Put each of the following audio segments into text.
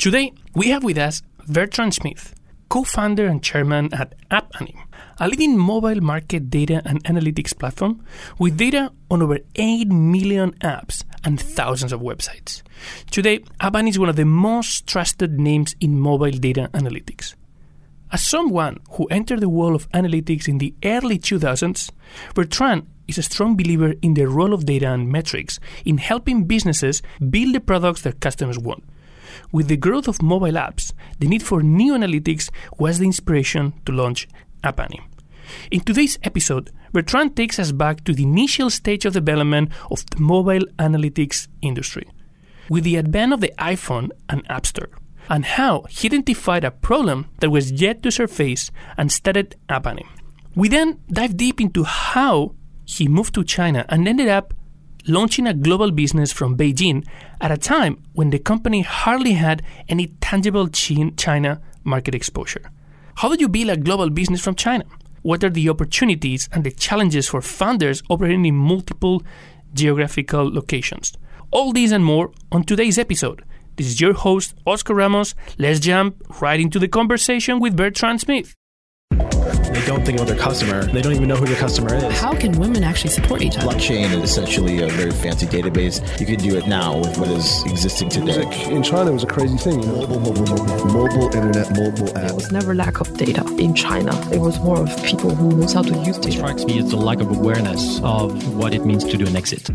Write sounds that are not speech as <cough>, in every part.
Today, we have with us Bertrand Schmitt, co founder and chairman at App Annie, a leading mobile market data and analytics platform with data on over 8 million apps and thousands of websites. Today, App Annie is one of the most trusted names in mobile data analytics. As someone who entered the world of analytics in the early 2000s, Bertrand is a strong believer in the role of data and metrics in helping businesses build the products their customers want. With the growth of mobile apps, the need for new analytics was the inspiration to launch App Annie. In today's episode, Bertrand takes us back to the initial stage of development of the mobile analytics industry. With the advent of the iPhone and App Store, and how he identified a problem that was yet to surface and started App Annie. We then dive deep into how he moved to China and ended up launching a global business from Beijing at a time when the company hardly had any tangible China market exposure. How do you build a global business from China? What are the opportunities and the challenges for founders operating in multiple geographical locations? All these and more on today's episode. This is your host, Oscar Ramos. Let's jump right into the conversation with Bertrand Schmitt. They don't think about their customer. They don't even know who their customer is. How can women actually support each other? Blockchain is essentially a very fancy database. You can do it now with what is existing today. Like in China, it was a crazy thing. You know? Mobile, mobile, mobile, mobile internet, mobile app. There was never lack of data in China. It was more of people who knows how to use data. What strikes me is the lack of awareness of what it means to do an exit.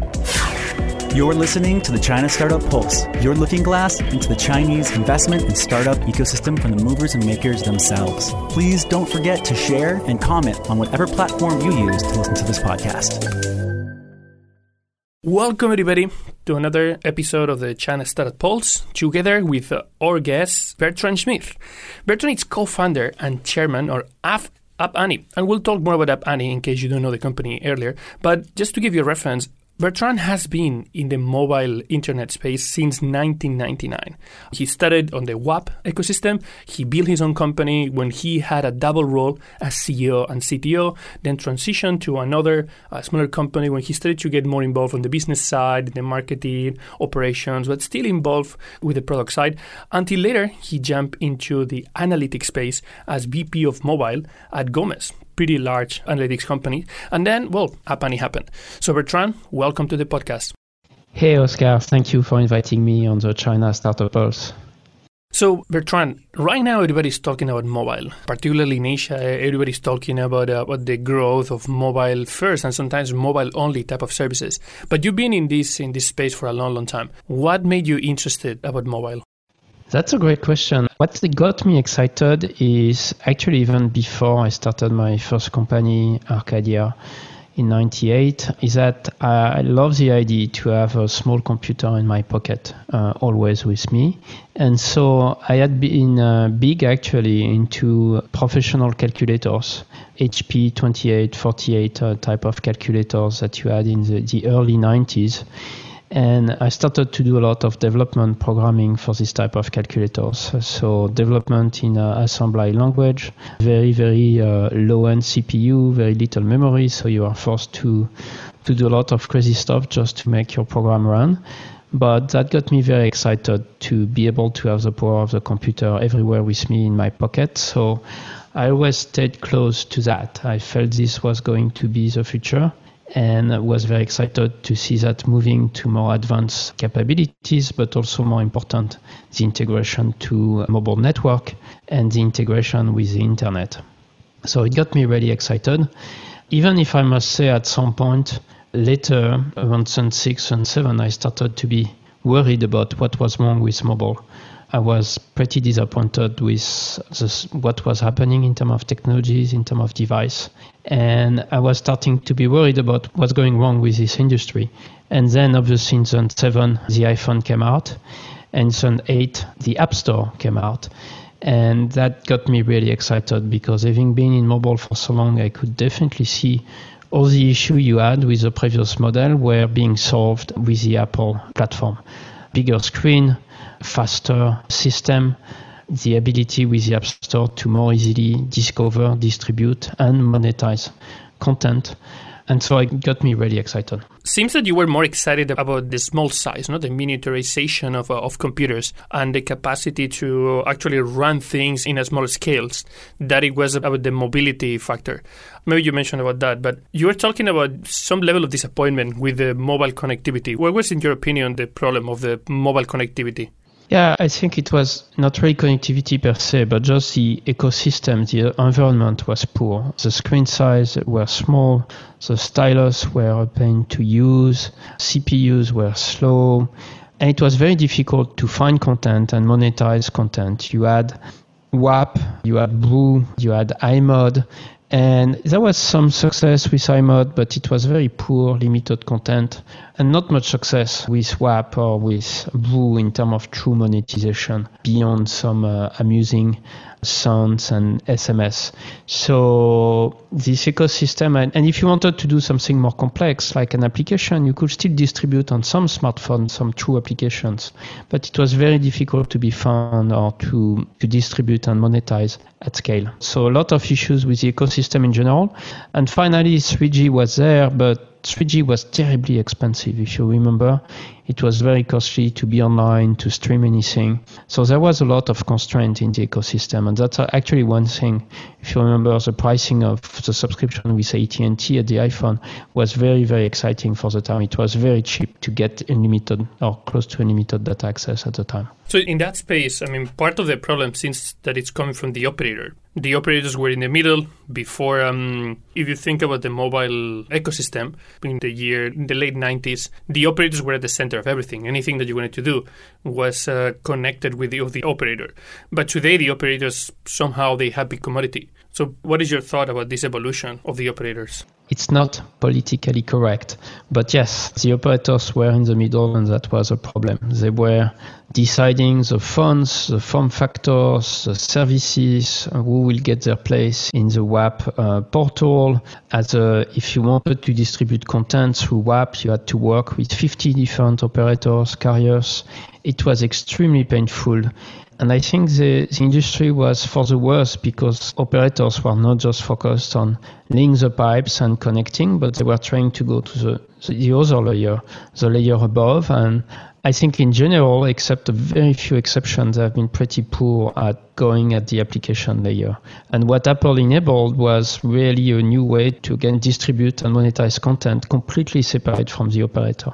You're listening to the China Startup Pulse, your looking glass into the Chinese investment and startup ecosystem from the movers and makers themselves. Please don't forget to share and comment on whatever platform you use to listen to this podcast. Welcome, everybody, to another episode of the China Startup Pulse, together with our guest, Bertrand Schmitt. Bertrand is co founder and chairman of App Annie, and we'll talk more about App Annie in case you don't know the company earlier. But just to give you a reference, Bertrand has been in the mobile internet space since 1999. He started on the WAP ecosystem. He built his own company when he had a double role as CEO and CTO, then transitioned to another uh, smaller company when he started to get more involved on the business side, the marketing, operations, but still involved with the product side. Until later, he jumped into the analytics space as VP of mobile at Gomez, pretty large analytics company. And then, well, App Annie happened. So, Bertrand, welcome to the podcast. Hey, Oscar. Thank you for inviting me on the China Startup Pulse. So, Bertrand, right now everybody's talking about mobile, particularly in Asia. Everybody's talking about, uh, about the growth of mobile first and sometimes mobile only type of services. But you've been in this in this space for a long, long time. What made you interested about mobile? That's a great question. What got me excited is actually even before I started my first company, Arcadia, in 98, is that I love the idea to have a small computer in my pocket, uh, always with me. And so I had been uh, big actually into professional calculators, HP 2848 uh, type of calculators that you had in the, the early 90s and I started to do a lot of development programming for this type of calculators. So development in uh, assembly language, very very uh, low end CPU, very little memory, so you are forced to to do a lot of crazy stuff just to make your program run. But that got me very excited to be able to have the power of the computer everywhere with me in my pocket. So I always stayed close to that. I felt this was going to be the future and I was very excited to see that moving to more advanced capabilities, but also more important, the integration to mobile network and the integration with the internet. So it got me really excited. Even if I must say at some point later, around 6 and 7, I started to be worried about what was wrong with mobile. I was pretty disappointed with this, what was happening in terms of technologies, in terms of device. And I was starting to be worried about what's going wrong with this industry. And then obviously in 7, the iPhone came out. And in 8, the App Store came out. And that got me really excited because having been in mobile for so long, I could definitely see all the issue you had with the previous model were being solved with the Apple platform. Bigger screen, faster system, the ability with the App Store to more easily discover, distribute, and monetize content And so it got me really excited. Seems that you were more excited about the small size, not the miniaturization of, uh, of computers and the capacity to actually run things in a small scales, that it was about the mobility factor. Maybe you mentioned about that, but you were talking about some level of disappointment with the mobile connectivity. What was, in your opinion, the problem of the mobile connectivity? Yeah, I think it was not really connectivity per se, but just the ecosystem, the environment was poor. The screen size were small, the stylus were a pain to use, CPUs were slow, and it was very difficult to find content and monetize content. You had WAP, you had Brew, you had i-mode, and there was some success with i-mode, but it was very poor, limited content, and not much success with WAP or with Brew in terms of true monetization beyond some uh, amusing sounds and SMS. So this ecosystem, and, and if you wanted to do something more complex, like an application, you could still distribute on some smartphones some true applications, but it was very difficult to be found or to, to distribute and monetize at scale. So a lot of issues with the ecosystem in general. And finally, 3G was there, but 3G was terribly expensive. If you remember, it was very costly to be online, to stream anything. So there was a lot of constraint in the ecosystem, and that's actually one thing. If you remember, the pricing of the subscription with AT&T at the iPhone was very, very exciting for the time. It was very cheap to get unlimited or close to unlimited data access at the time. So in that space, I mean, part of the problem seems that it's coming from the operator. The operators were in the middle before. Um, if you think about the mobile ecosystem in the year, in the late 90s, the operators were at the center of everything. Anything that you wanted to do was uh, connected with the, the operator. But today, the operators somehow they have big commodity. So, what is your thought about this evolution of the operators? It's not politically correct, but yes, the operators were in the middle, and that was a problem. They were deciding the fonts, the form factors, the services, who will get their place in the WAP uh, portal. As a, if you wanted to distribute content through WAP, you had to work with 50 different operators, carriers. It was extremely painful and I think the, the industry was for the worse because operators were not just focused on laying the pipes and connecting, but they were trying to go to the, the other layer, the layer above. And I think in general, except a very few exceptions, have been pretty poor at going at the application layer. And what Apple enabled was really a new way to again distribute and monetize content completely separate from the operator.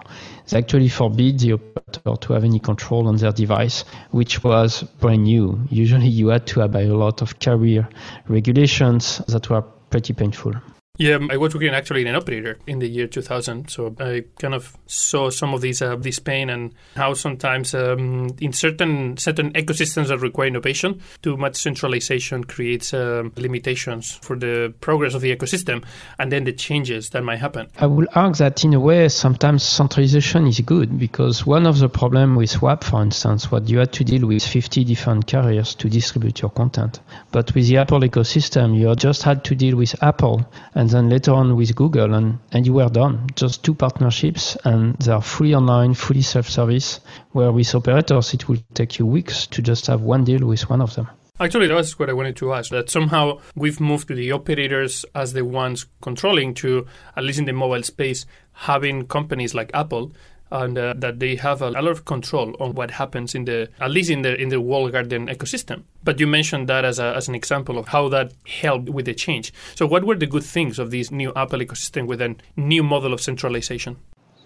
They actually forbid the operator to have any control on their device, which was brand new. Usually you had to abide a lot of carrier regulations that were pretty painful. Yeah, I was working actually in an operator in the year 2000, so I kind of saw some of these uh, this pain and how sometimes um, in certain certain ecosystems that require innovation, too much centralization creates uh, limitations for the progress of the ecosystem, and then the changes that might happen. I will argue that in a way, sometimes centralization is good because one of the problems with WAP, for instance, what you had to deal with 50 different carriers to distribute your content, but with the Apple ecosystem, you just had to deal with Apple and then later on with Google, and, and you were done. Just two partnerships, and they are fully online, fully self-service. Where with operators, it will take you weeks to just have one deal with one of them. Actually, that's what I wanted to ask. That somehow we've moved to the operators as the ones controlling to, at least in the mobile space, having companies like Apple and uh, that they have a, a, lot of control on what happens in the at least in the in the walled garden ecosystem. But you mentioned that as, a, as an example of how that helped with the change. So, what were the good things of this new Apple ecosystem with a new model of centralization?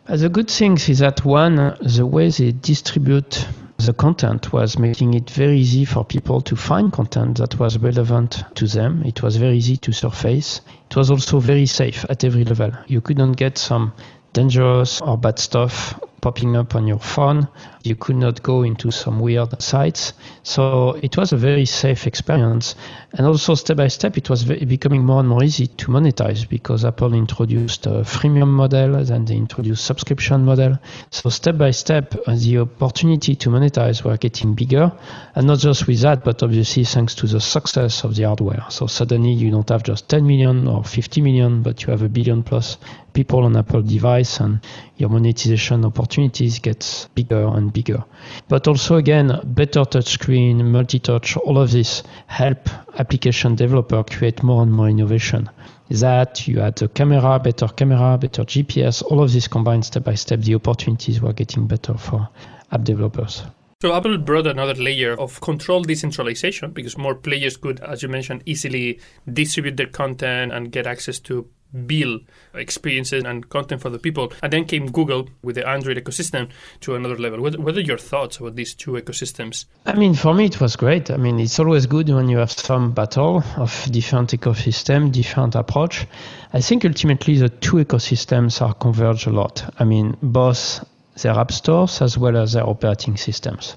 The good things is that one, the way they distribute the content was making it very easy for people to find content that was relevant to them. It was very easy to surface. It was also very safe at every level. You couldn't get some dangerous or bad stuff popping up on your phone. You could not go into some weird sites. So it was a very safe experience. And also, step by step, it was becoming more and more easy to monetize because Apple introduced a freemium model, then they introduced subscription model. So step by step, uh, the opportunity to monetize were getting bigger. And not just with that, but obviously thanks to the success of the hardware. So suddenly you don't have just 10 million or 50 million, but you have a billion plus people on Apple device and your monetization opportunities gets bigger and bigger. But also again, better touchscreen, multi-touch, all of this help application developer create more and more innovation. That you add a camera, better camera, better GPS, all of this combined step by step, the opportunities were getting better for app developers. So Apple brought another layer of control decentralization because more players could, as you mentioned, easily distribute their content and get access to build experiences and content for the people. And then came Google with the Android ecosystem to another level. What, what are your thoughts about these two ecosystems? I mean, for me, it was great. I mean, it's always good when you have some battle of different ecosystem, different approach. I think ultimately the two ecosystems are converge a lot. I mean, both their app stores as well as their operating systems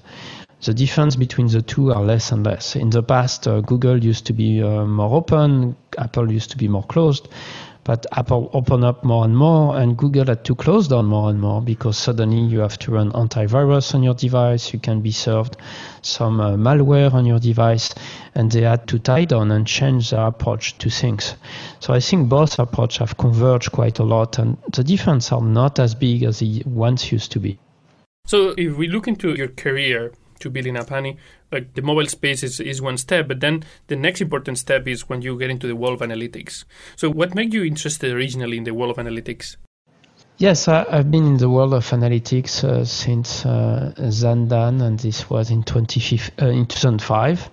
the difference between the two are less and less. In the past, uh, Google used to be uh, more open, Apple used to be more closed. But Apple opened up more and more, and Google had to close down more and more because suddenly you have to run antivirus on your device. You can be served some uh, malware on your device, and they had to tie down and change their approach to things. So I think both approaches have converged quite a lot, and the differences are not as big as they once used to be. So if we look into your career, to building App Annie. Like the mobile space is, is one step, but then the next important step is when you get into the world of analytics. So, what made you interested originally in the world of analytics? Yes, I, have been in the world of analytics uh, since uh, Zendan, and this was in, uh, in 2005.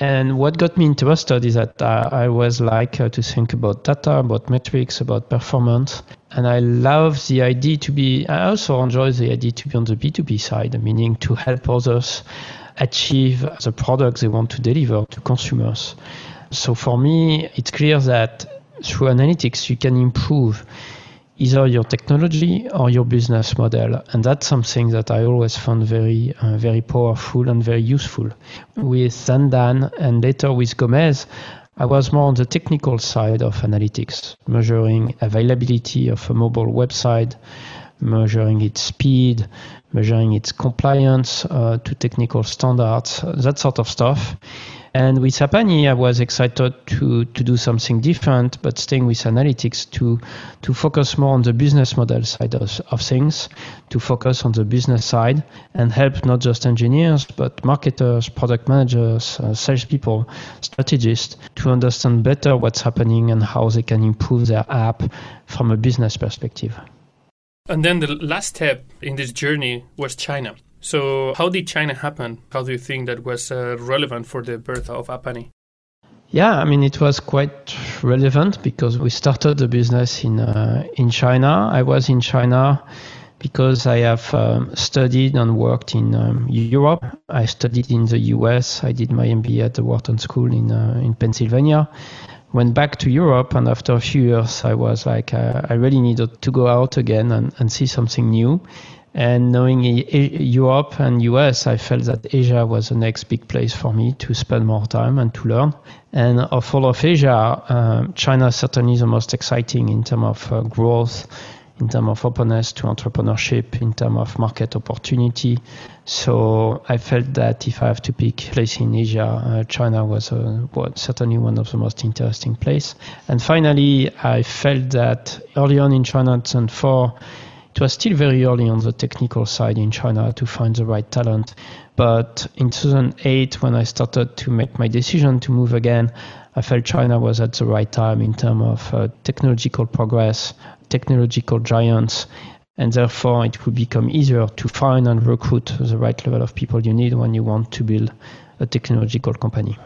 And what got me interested is that uh, I was like uh, to think about data, about metrics, about performance. And I love the idea to be, I also enjoy the idea to be on the B2B side, meaning to help others achieve the products they want to deliver to consumers. So for me, it's clear that through analytics, you can improve either your technology or your business model. And that's something that I always found very, uh, very powerful and very useful. With Zendan and later with Gomez, I was more on the technical side of analytics, measuring availability of a mobile website, measuring its speed, measuring its compliance uh, to technical standards, that sort of stuff. And with App Annie, I was excited to, to do something different, but staying with analytics to, to focus more on the business model side of, of things, to focus on the business side and help not just engineers, but marketers, product managers, uh, salespeople, strategists to understand better what's happening and how they can improve their app from a business perspective. And then the last step in this journey was China. So, how did China happen? How do you think that was uh, relevant for the birth of App Annie? Yeah, I mean, it was quite relevant because we started the business in uh, in China. I was in China because I have um, studied and worked in um, Europe. I studied in the US. I did my MBA at the Wharton School in uh, in Pennsylvania. Went back to Europe, and after a few years, I was like, uh, I really needed to go out again and, and see something new. And knowing Europe and US, I felt that Asia was the next big place for me to spend more time and to learn. And of all of Asia, uh, China is the most exciting in terms of uh, growth, in terms of openness to entrepreneurship, in terms of market opportunity. So I felt that if I have to pick place in Asia, uh, China was, uh, was certainly one of the most interesting places. And finally, I felt that early on in China 2004, it was still very early on the technical side in China to find the right talent. But in 2008, when I started to make my decision to move again, I felt China was at the right time in terms of uh, technological progress, technological giants, and therefore it would become easier to find and recruit the right level of people you need when you want to build a technological company.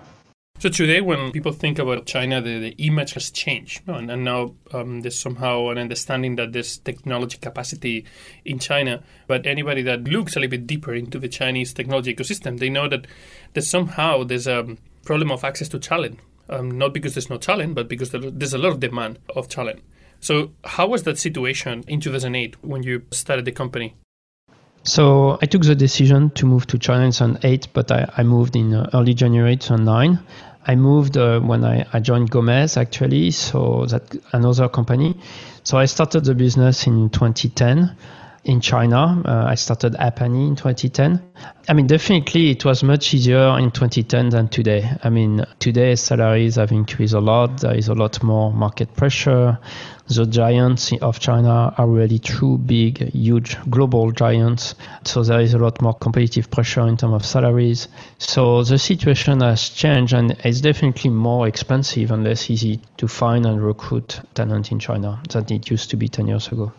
So today, when people think about China, the, the image has changed, and, and, now um, there's somehow an understanding that there's technology capacity in China. But anybody that looks a little bit deeper into the Chinese technology ecosystem, they know that that somehow there's a problem of access to talent. Um, not because there's no talent, but because there's a lot of demand of talent. So, how was that situation in 2008 when you started the company? So I took the decision to move to China in 2008, but I, I moved in uh, early January 2009. I moved uh, when I, I, joined Gomez actually, so that another company. So I started the business in 2010. In China. Uh, I started App Annie in 2010. I mean, definitely it was much easier in 2010 than today. I mean, today salaries have increased a lot. There is a lot more market pressure. The giants of China are really true big, huge global giants. So there is a lot more competitive pressure in terms of salaries. So the situation has changed and it's definitely more expensive and less easy to find and recruit talent in China than it used to be 10 years ago.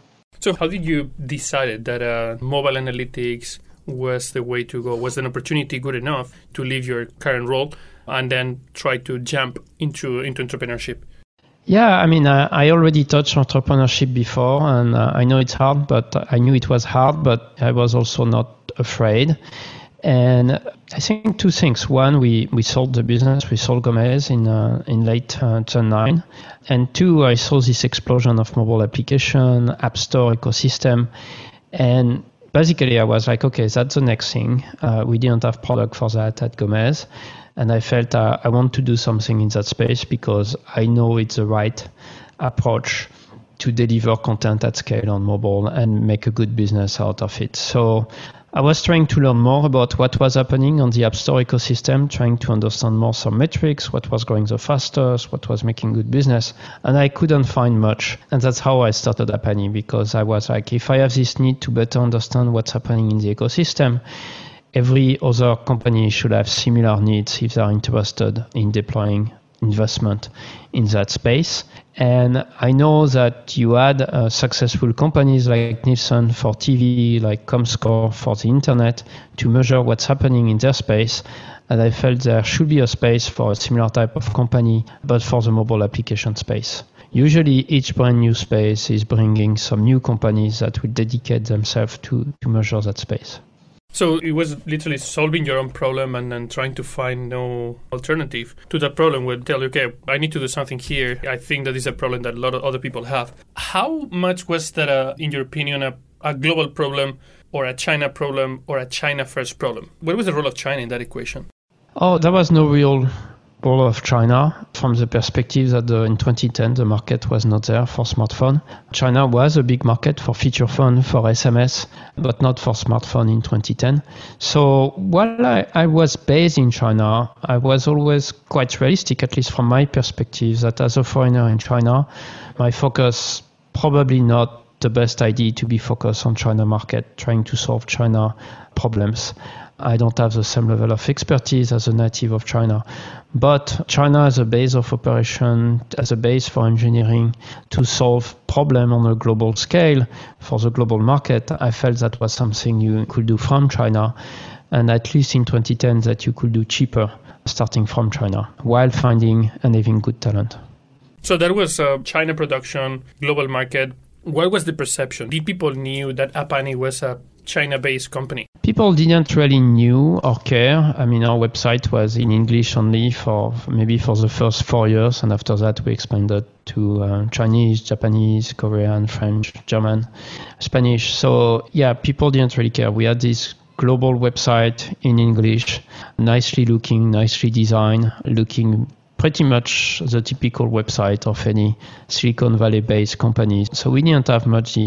So, how did you decide that uh, mobile analytics was the way to go? Was an opportunity good enough to leave your current role and then try to jump into into entrepreneurship? Yeah, I mean, I, already touched entrepreneurship before, and uh, I know it's hard, but I knew it was hard, but I was also not afraid. And I think two things. One, we, we sold the business, we sold Gomez in uh, in late uh, 2009. And two, I saw this explosion of mobile application, app store ecosystem. And basically, I was like, okay, that's the next thing. Uh, we didn't have product for that at Gomez. And I felt uh, I want to do something in that space because I know it's the right approach to deliver content at scale on mobile and make a good business out of it. So I was trying to learn more about what was happening on the App Store ecosystem, trying to understand more some metrics, what was growing the fastest, what was making good business, and I couldn't find much. And that's how I started App Annie because I was like, if I have this need to better understand what's happening in the ecosystem, every other company should have similar needs if they're interested in deploying investment in that space. And I know that you had uh, successful companies like Nielsen for TV, like ComScore for the internet to measure what's happening in their space. And I felt there should be a space for a similar type of company, but for the mobile application space. Usually, each brand new space is bringing some new companies that will dedicate themselves to, to measure that space. So it was literally solving your own problem and then trying to find no alternative to that problem would tell you, okay, I need to do something here. I think that is a problem that a lot of other people have. How much was that, uh, in your opinion, a, a global problem or a China problem or a China first problem? What was the role of China in that equation? Oh, there was no real role of China from the perspective that in 2010 the market was not there for smartphone. China was a big market for feature phone, for SMS, but not for smartphone in 2010. So while I, I was based in China, I was always quite realistic, at least from my perspective, that as a foreigner in China, my focus probably not the best idea to be focused on China market, trying to solve China problems. I don't have the same level of expertise as a native of China. But China as a base of operation, as a base for engineering to solve problem on a global scale for the global market, I felt that was something you could do from China. And at least in 2010 that you could do cheaper starting from China while finding and having good talent. So that was a China production, global market. What was the perception? Did people knew that App Annie was a China-based company? People didn't really knew or care. I mean, our website was in English only for maybe for the first four years, and after that we expanded to uh, Chinese, Japanese, Korean, French, German, Spanish. So yeah, people didn't really care. We had this global website in English, nicely looking, nicely designed, looking pretty much the typical website of any Silicon Valley based company. So we didn't have much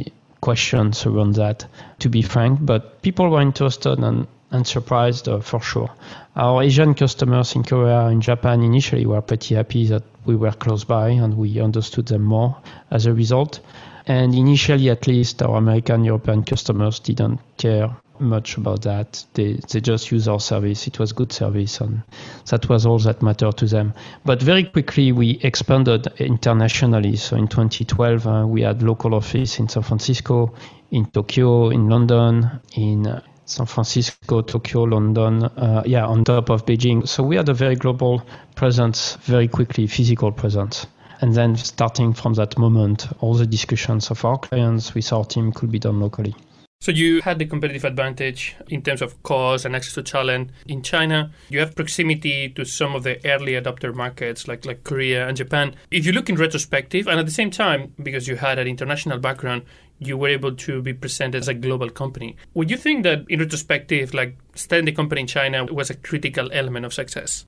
questions around that, to be frank, but people were interested and, and surprised uh, for sure. Our Asian customers in Korea and Japan initially were pretty happy that we were close by and we understood them more as a result. And initially, at least, our American European customers didn't care much about that. They they just use our service. It was good service, and that was all that mattered to them. But very quickly we expanded internationally. So in 2012 uh, we had local office in San Francisco, in Tokyo, in London, in uh, San Francisco, Tokyo, London, uh, yeah, on top of Beijing. So we had a very global presence very quickly, physical presence. And then starting from that moment, all the discussions of our clients with our team could be done locally. So you had the competitive advantage in terms of cost and access to talent in China. You have proximity to some of the early adopter markets like like Korea and Japan. If you look in retrospective, and at the same time, because you had an international background, you were able to be presented as a global company. Would you think that in retrospective, like starting the company in China was a critical element of success?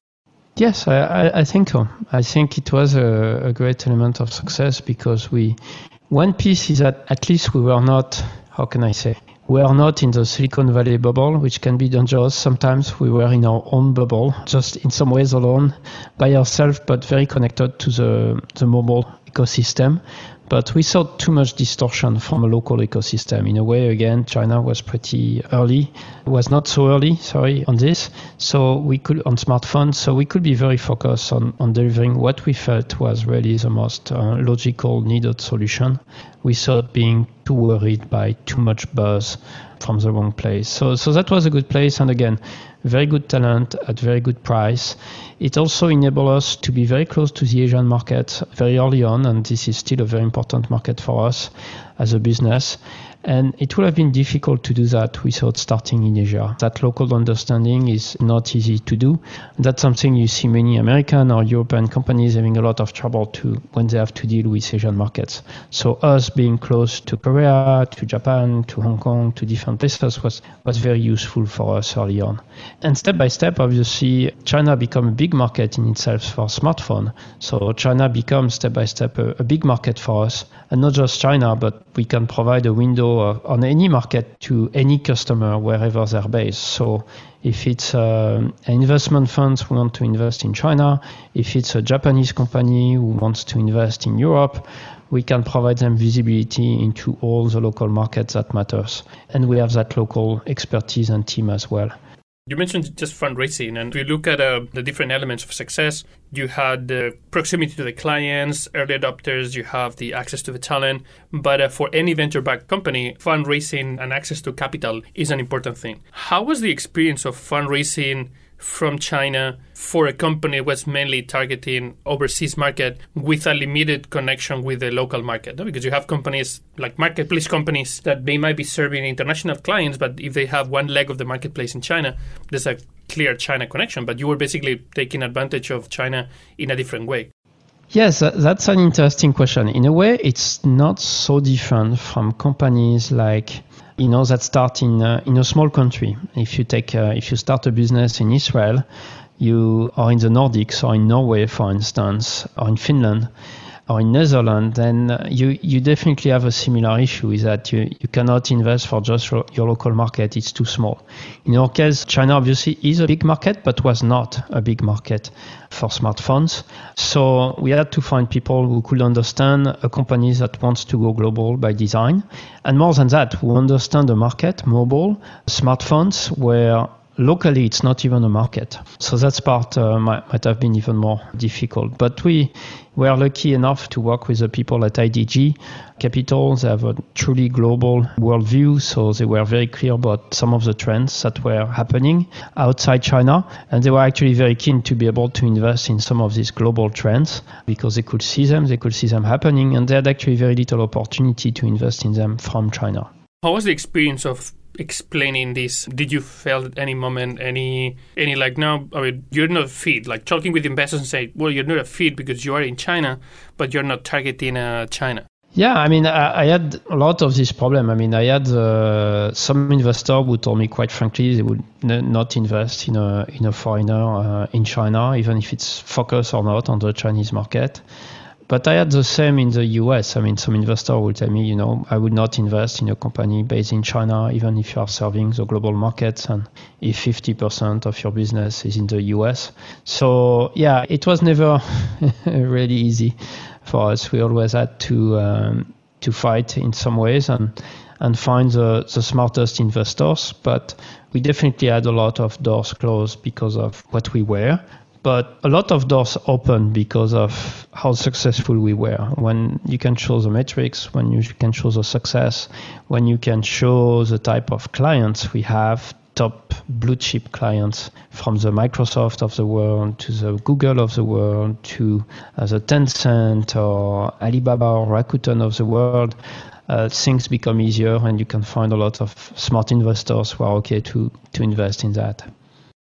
Yes, I, I think so. I think it was a, a great element of success because we, one piece is that at least we were not how can I say? We are not in the Silicon Valley bubble, which can be dangerous. Sometimes we were in our own bubble, just in some ways alone, by ourselves, but very connected to the, the mobile ecosystem. But we saw too much distortion from a local ecosystem. In a way, again, China was pretty early, was not so early, sorry, on this. So we could, on smartphones, so we could be very focused on, on delivering what we felt was really the most uh, logical, needed solution without being too worried by too much buzz from the wrong place. So, so that was a good place. And again, very good talent at very good price. It also enabled us to be very close to the Asian market very early on, and this is still a very important market for us as a business. And it would have been difficult to do that without starting in Asia. That local understanding is not easy to do. That's something you see many American or European companies having a lot of trouble to when they have to deal with Asian markets. So us being close to Korea, to Japan, to Hong Kong, to different places was, was very useful for us early on. And step by step, obviously, China become a big market in itself for smartphone. So China becomes step by step a, a big market for us. And not just China, but we can provide a window on any market to any customer wherever they're based. So if it's uh, an investment fund who want to invest in China, if it's a Japanese company who wants to invest in Europe, we can provide them visibility into all the local markets that matters. And we have that local expertise and team as well. You mentioned just fundraising, and if you look at uh, the different elements of success, you had the proximity to the clients, early adopters, you have the access to the talent. But uh, for any venture backed company, fundraising and access to capital is an important thing. How was the experience of fundraising? From China for a company that was mainly targeting overseas market with a limited connection with the local market. No? Because you have companies like marketplace companies that they might be serving international clients, but if they have one leg of the marketplace in China, there's a clear China connection. But you were basically taking advantage of China in a different way. Yes, that's an interesting question. In a way, it's not so different from companies like you know that start in uh, in a small country. If you take uh, if you start a business in Israel, you are in the Nordics or in Norway, for instance, or in Finland or in Netherlands, then uh, you, you definitely have a similar issue is that you, you cannot invest for just your local market. It's too small. In our case, China obviously is a big market, but was not a big market for smartphones. So we had to find people who could understand a company that wants to go global by design. And more than that, who understand the market, mobile, smartphones, where locally it's not even a market. So that part uh, might, might, have been even more difficult. But we were lucky enough to work with the people at IDG Capital. They have a truly global worldview, so they were very clear about some of the trends that were happening outside China. And they were actually very keen to be able to invest in some of these global trends because they could see them, they could see them happening, and they had actually very little opportunity to invest in them from China. How was the experience of explaining this did you feel at any moment any any like no i mean you're not fit like talking with investors and say well you're not a fit because you are in china but you're not targeting uh, china yeah, I mean, I, I, had a lot of this problem. I mean, I had uh, some investor who told me quite frankly they would n- not invest in a in a foreigner uh, in China, even if it's focused or not on the Chinese market. But I had the same in the US. I mean, some investor will tell me, you know, I would not invest in a company based in China, even if you are serving the global markets and if 50% of your business is in the US. So, yeah, it was never <laughs> really easy for us. We always had to um, to fight in some ways and and find the, the smartest investors. But we definitely had a lot of doors closed because of what we were but a lot of doors open because of how successful we were. When you can show the metrics, when you can show the success, when you can show the type of clients we have, top blue chip clients from the Microsoft of the world to the Google of the world to uh, the Tencent or Alibaba or Rakuten of the world, uh, things become easier and you can find a lot of smart investors who are okay to, to invest in that.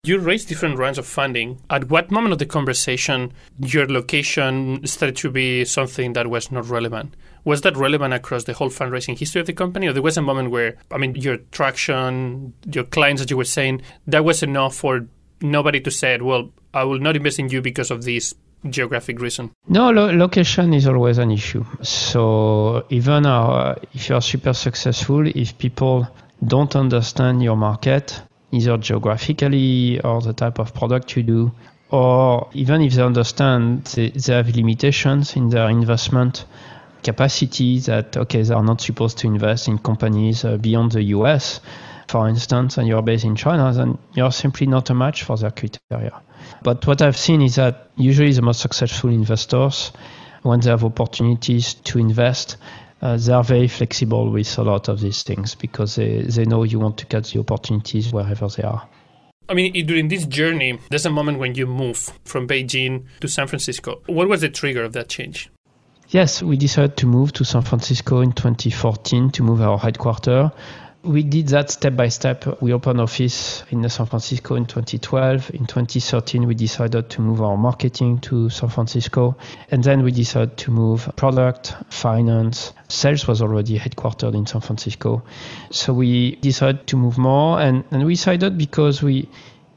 You raised different rounds of funding. At what moment of the conversation your location started to be something that was not relevant? Was that relevant across the whole fundraising history of the company, or there was a moment where, I mean, your traction, your clients that you were saying, that was enough for nobody to say, well, I will not invest in you because of this geographic reason? No, lo- location is always an issue. So even our, if you are super successful, if people don't understand your market, either geographically or the type of product you do, or even if they understand they, have limitations in their investment capacity that okay they are not supposed to invest in companies uh, beyond the US for instance and you're based in China then you're simply not a match for their criteria. But what I've seen is that usually the most successful investors when they have opportunities to invest uh, they are very flexible with a lot of these things because they, they know you want to catch the opportunities wherever they are I mean, during this journey, there's a moment when you move from Beijing to San Francisco. What was the trigger of that change? Yes, we decided to move to San Francisco in 2014 to move our headquarters. We did that step by step. We opened office in San Francisco in 2012. In 2013, we decided to move our marketing to San Francisco. And then we decided to move product, finance. Sales was already headquartered in San Francisco. So we decided to move more. And, and we decided because we,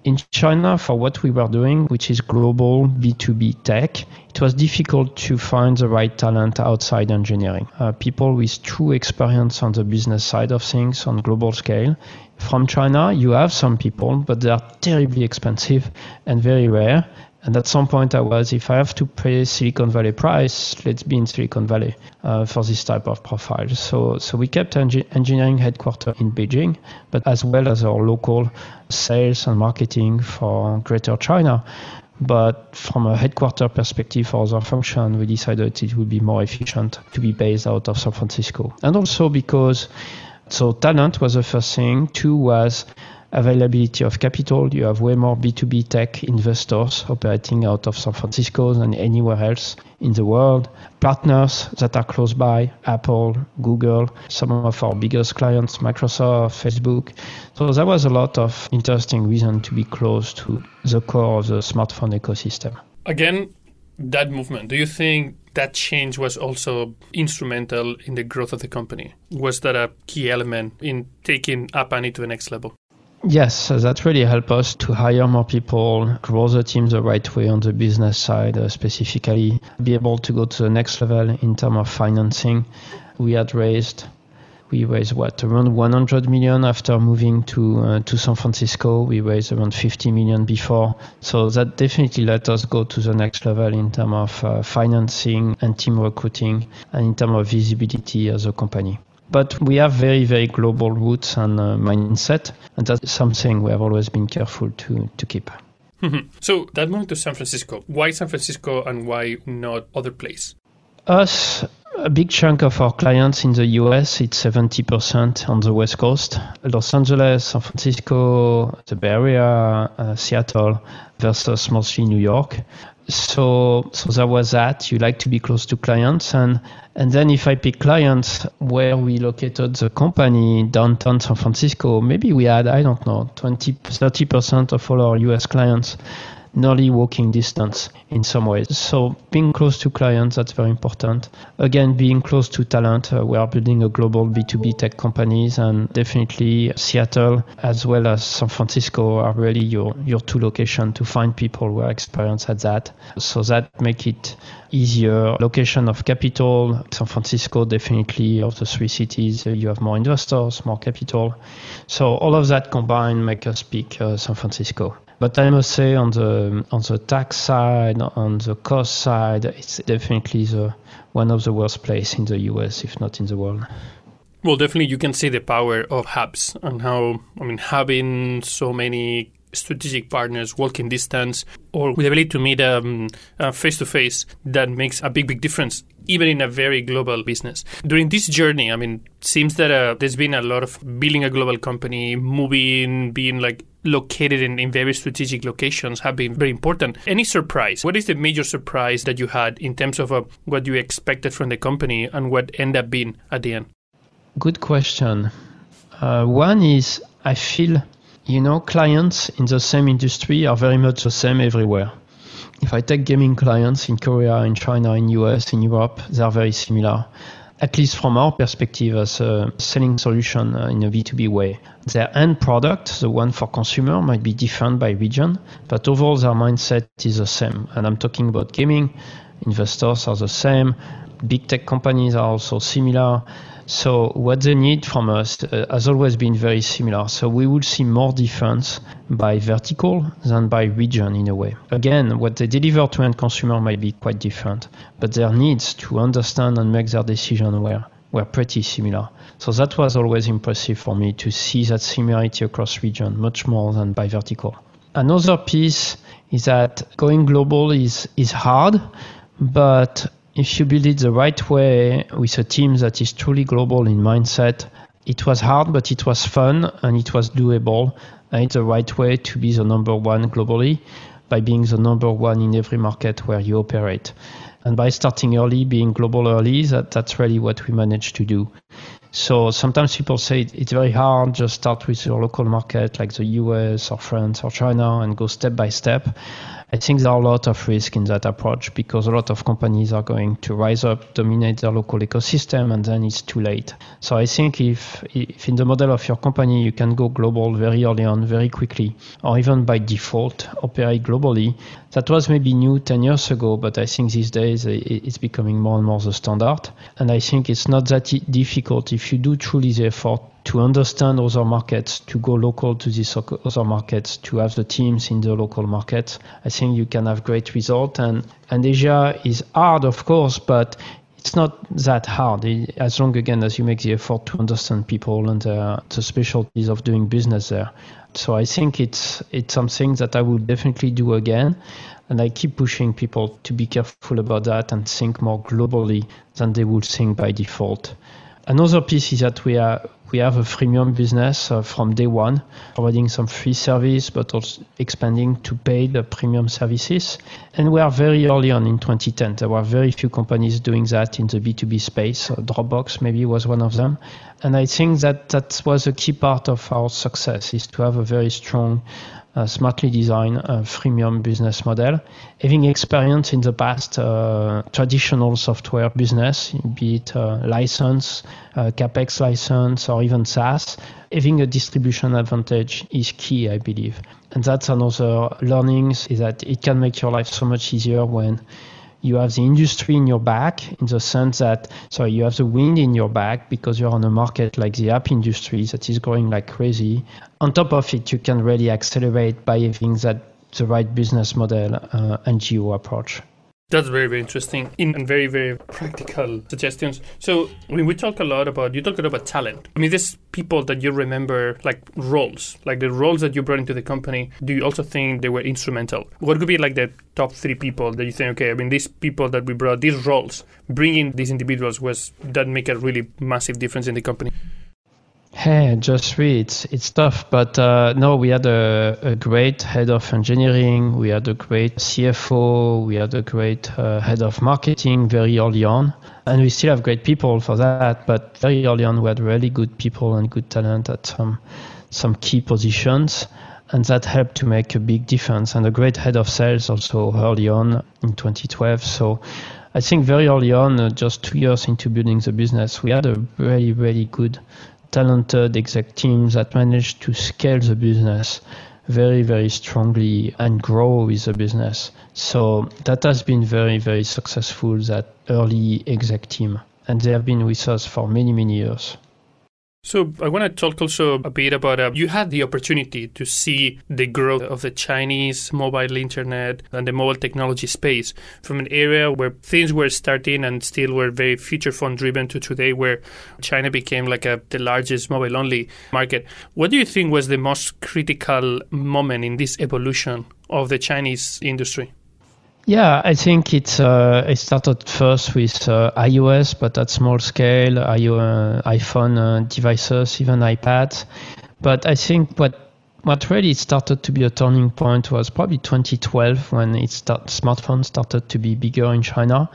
in China, for what we were doing, which is global B2B tech, it was difficult to find the right talent outside engineering. Uh, people with true experience on the business side of things on global scale. From China, you have some people, but they are terribly expensive and very rare. And at some point, I was, if I have to pay Silicon Valley price, let's be in Silicon Valley uh, for this type of profile. So, so we kept engi- engineering headquarters in Beijing, but as well as our local sales and marketing for Greater China. But from a headquarter perspective for other function, we decided it would be more efficient to be based out of San Francisco. And also because, so talent was the first thing. Two was availability of capital. You have way more B2B tech investors operating out of San Francisco than anywhere else in the world. Partners that are close by, Apple, Google, some of our biggest clients, Microsoft, Facebook. So there was a lot of interesting reason to be close to the core of the smartphone ecosystem. Again, that movement, do you think that change was also instrumental in the growth of the company? Was that a key element in taking App Annie to the next level? Yes, that really helped us to hire more people, grow the team the right way on the business side, uh, specifically be able to go to the next level in terms of financing. We had raised, we raised what around 100 million after moving to uh, to San Francisco. We raised around 50 million before, so that definitely let us go to the next level in terms of uh, financing and team recruiting, and in terms of visibility as a company but we have very very global roots and uh, mindset and that's something we have always been careful to to keep. So that move to san francisco why san francisco and why not other place? Us a big chunk of our clients in the US, it's 70% on the West Coast. Los Angeles, San Francisco, the Bay Area, uh, Seattle versus mostly New York so so there was that. You like to be close to clients. And and then if i pick clients where we located the company downtown san francisco maybe we had i don't know 20 30% of all our us clients nearly walking distance in some ways. So being close to clients, that's very important. Again, being close to talent. Uh, we are building a global B2B tech companies and definitely Seattle as well as San Francisco are really your, your two locations to find people who are experienced at that. So that make it easier. Location of capital, San Francisco definitely of the three cities, uh, you have more investors, more capital. So all of that combined make us pick uh, San Francisco. But I must say, on the on the tax side, on the cost side, it's definitely the one of the worst places in the US, if not in the world. Well, definitely, you can see the power of hubs and how I mean having so many strategic partners walking distance or with the ability to meet face to face that makes a big big difference even in a very global business during this journey i mean seems that uh, there's been a lot of building a global company moving being like located in, in very strategic locations have been very important any surprise what is the major surprise that you had in terms of uh, what you expected from the company and what ended up being at the end good question uh, one is i feel you know, clients in the same industry are very much the same everywhere. If I take gaming clients in Korea, in China, in US, in Europe, they are very similar. At least from our perspective as a selling solution uh, in a B2B way. Their end product, the one for consumer, might be different by region, but overall their mindset is the same. And I'm talking about gaming. Investors are the same. Big tech companies are also similar. So what they need from us uh, has always been very similar. So we will see more difference by vertical than by region in a way. Again, what they deliver to end consumer might be quite different, but their needs to understand and make their decision were were pretty similar. So that was always impressive for me to see that similarity across region much more than by vertical. Another piece is that going global is is hard, but if you build it the right way with a team that is truly global in mindset, it was hard, but it was fun and it was doable. And it's the right way to be the number one globally by being the number one in every market where you operate. And by starting early, being global early, that, that's really what we managed to do. So sometimes people say it's very hard, just start with your local market like the US or France or China and go step by step. I think there are a lot of risk in that approach because a lot of companies are going to rise up, dominate their local ecosystem, and then it's too late. So I think if, if in the model of your company you can go global very early on, very quickly, or even by default operate globally, that was maybe new 10 years ago, but I think these days it's becoming more and more the standard. And I think it's not that difficult if you do truly the effort to understand other markets, to go local to these other markets, to have the teams in the local markets, I think you can have great results. And, and Asia is hard, of course, but it's not that hard as long again as you make the effort to understand people and uh, the specialties of doing business there. So I think it's it's something that I will definitely do again, and I keep pushing people to be careful about that and think more globally than they would think by default. Another piece is that we are we have a freemium business uh, from day one, providing some free service, but also expanding to paid the premium services. And we are very early on in 2010. There were very few companies doing that in the B2B space. Uh, Dropbox maybe was one of them. And I think that that was a key part of our success is to have a very strong uh, smartly designed uh, freemium business model. Having experience in the past uh, traditional software business, be it uh, license, uh, capex license, or even SaaS, having a distribution advantage is key, I believe. And that's another learnings is that it can make your life so much easier when you have the industry in your back in the sense that sorry you have the wind in your back because you're on a market like the app industry that is growing like crazy. On top of it you can really accelerate by having that the right business model uh, and geo approach that's very, very interesting and very, very practical suggestions. So, I mean, we talk a lot about, you talk a lot about talent. I mean, there's people that you remember, like roles, like the roles that you brought into the company. Do you also think they were instrumental? What could be like the top three people that you think, okay, I mean, these people that we brought, these roles, bringing these individuals was, that make a really massive difference in the company? Hey, just. It's it's tough, but uh, no, we had a, a, great head of engineering. We had a great CFO. We had a great uh, head of marketing very early on, and we still have great people for that. But very early on, we had really good people and good talent at some some key positions, and that helped to make a big difference. And a great head of sales also early on in 2012. So. I think very early on, uh, just two years into building the business, we had a really, really good talented exec teams that managed to scale the business very, very strongly and grow with the business. So that has been very, very successful, that early exec team. And they have been with us for many, many years. So I want to talk also a bit about uh, you had the opportunity to see the growth of the Chinese mobile internet and the mobile technology space from an area where things were starting and still were very feature phone driven to today where China became like a, the largest mobile only market. What do you think was the most critical moment in this evolution of the Chinese industry? Yeah, I think it's uh, it started first with uh, iOS, but at small scale, uh, iPhone uh, devices, even iPads. But I think what what really started to be a turning point was probably 2012 when it start, smartphones started to be bigger in China,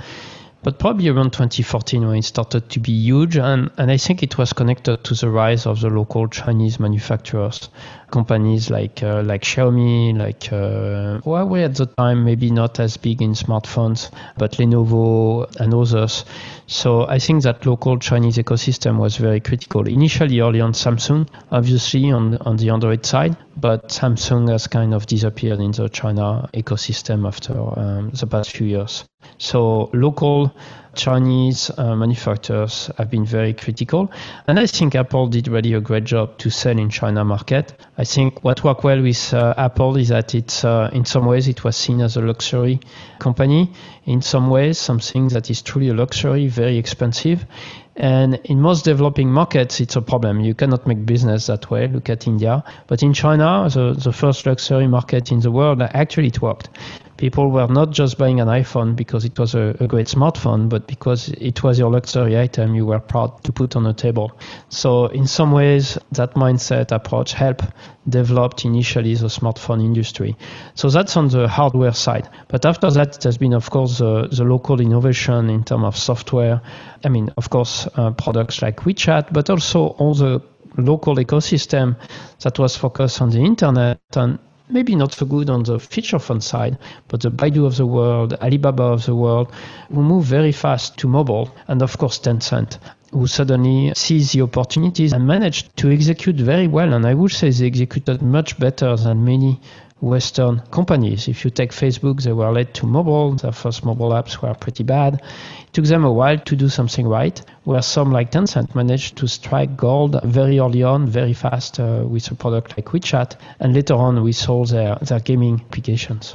but probably around 2014 when it started to be huge. And, and I think it was connected to the rise of the local Chinese manufacturers, companies like uh, like Xiaomi, like uh, Huawei at the time, maybe not as big in smartphones, but Lenovo and others. So I think that local Chinese ecosystem was very critical. Initially, early on Samsung, obviously on on the Android side, but Samsung has kind of disappeared in the China ecosystem after um, the past few years. So local Chinese uh, manufacturers have been very critical. And I think Apple did really a great job to sell in China market. I think what worked well with uh, Apple is that it's uh, in some ways it was seen as a luxury company. In some ways, something that is truly a luxury, very expensive. And in most developing markets, it's a problem. You cannot make business that way. Look at India. But in China, the, the first luxury market in the world, actually it worked people were not just buying an iPhone because it was a, a, great smartphone, but because it was your luxury item you were proud to put on the table. So in some ways, that mindset approach helped develop initially the smartphone industry. So that's on the hardware side. But after that, it has been, of course, the, the local innovation in terms of software. I mean, of course, uh, products like WeChat, but also all the local ecosystem that was focused on the internet and maybe not so good on the feature phone side, but the Baidu of the world, Alibaba of the world, who move very fast to mobile, and of course Tencent, who suddenly sees the opportunities and managed to execute very well. And I would say they executed much better than many Western companies. If you take Facebook, they were late to mobile. Their first mobile apps were pretty bad. It took them a while to do something right, where some like Tencent managed to strike gold very early on, very fast uh, with a product like WeChat, and later on we saw their, their gaming applications.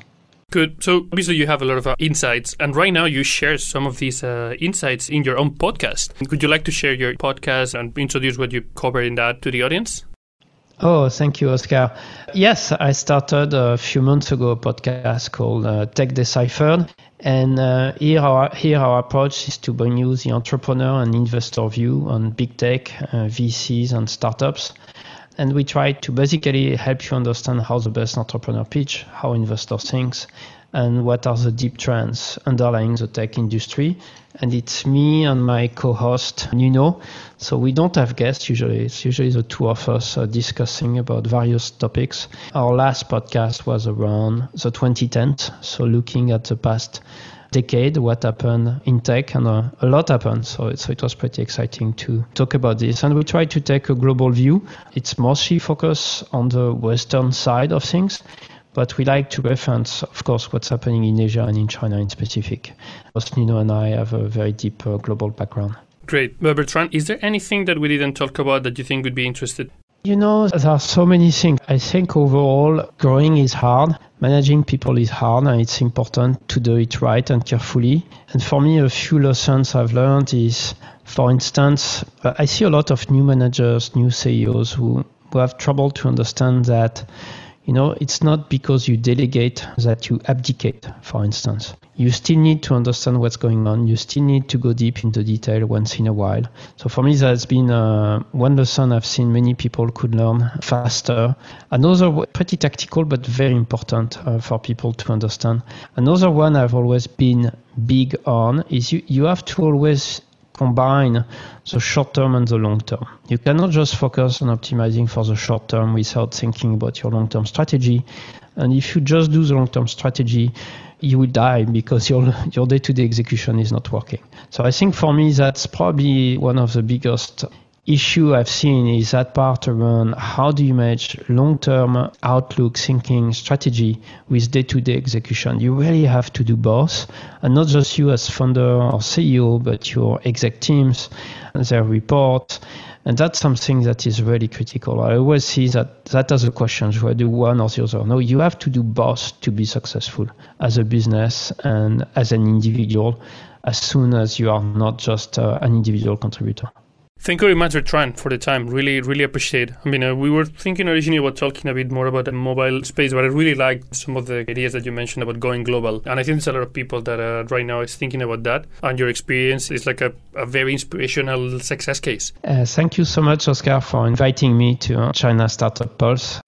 Good. So obviously you have a lot of uh, insights, and right now you share some of these uh, insights in your own podcast. Would you like to share your podcast and introduce what you cover in that to the audience? Oh, thank you, Oscar. Yes, I started a few months ago a podcast called uh, Tech Deciphered. And uh, here, our, here our approach is to bring you the entrepreneur and investor view on big tech, uh, VCs, and startups. And we try to basically help you understand how the best entrepreneur pitch, how investor thinks, and what are the deep trends underlying the tech industry. And it's me and my co-host Nuno. So we don't have guests usually. It's usually the two of us uh, discussing about various topics. Our last podcast was around the 2010s, so looking at the past decade, what happened in tech, and uh, a lot happened. So, so it was pretty exciting to talk about this. And we try to take a global view. It's mostly focused on the Western side of things but we like to reference, of course, what's happening in Asia and in China in specific. Both Nuno and I have a very deep uh, global background. Great. Bertrand, is there anything that we didn't talk about that you think would be interested? You know, there are so many things. I think overall, growing is hard. Managing people is hard, and it's important to do it right and carefully. And for me, a few lessons I've learned is, for instance, I see a lot of new managers, new CEOs who, who have trouble to understand that you know, it's not because you delegate that you abdicate, for instance. You still need to understand what's going on. You still need to go deep into detail once in a while. So for me, that's been uh, one lesson I've seen many people could learn faster. Another pretty tactical, but very important uh, for people to understand. Another one I've always been big on is you, you have to always combine the short term and the long term. You cannot just focus on optimizing for the short term without thinking about your long term strategy. And if you just do the long term strategy, you will die because your your day to day execution is not working. So I think for me that's probably one of the biggest issue I've seen is that part around how do you match long-term outlook thinking strategy with day-to-day execution. You really have to do both, and not just you as founder or CEO, but your exec teams, and their report. And that's something that is really critical. I always see that that as a question, should I do one or the other? No, you have to do both to be successful as a business and as an individual as soon as you are not just uh, an individual contributor. Thank you very much, Bertrand, for the time. Really, really appreciate. I mean, uh, we were thinking originally about talking a bit more about the mobile space, but I really like some of the ideas that you mentioned about going global. And I think there's a lot of people that uh, right now is thinking about that. And your experience is like a, a very inspirational success case. Uh, thank you so much, Oscar, for inviting me to China Startup Pulse.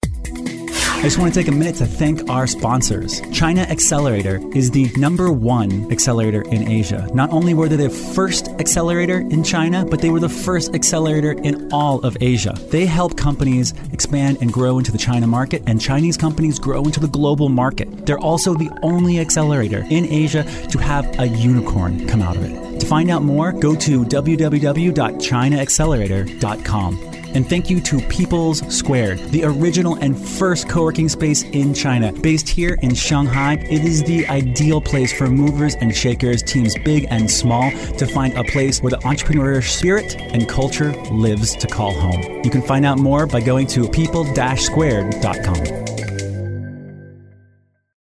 I just want to take a minute to thank our sponsors. China Accelerator is the number one accelerator in Asia. Not only were they the first accelerator in China, but they were the first accelerator in all of Asia. They help companies expand and grow into the China market, and Chinese companies grow into the global market. They're also the only accelerator in Asia to have a unicorn come out of it. To find out more, go to www.chinaaccelerator.com. And thank you to People's Squared, the original and first co working space in China. Based here in Shanghai, it is the ideal place for movers and shakers, teams big and small, to find a place where the entrepreneurial spirit and culture lives to call home. You can find out more by going to people squared.com.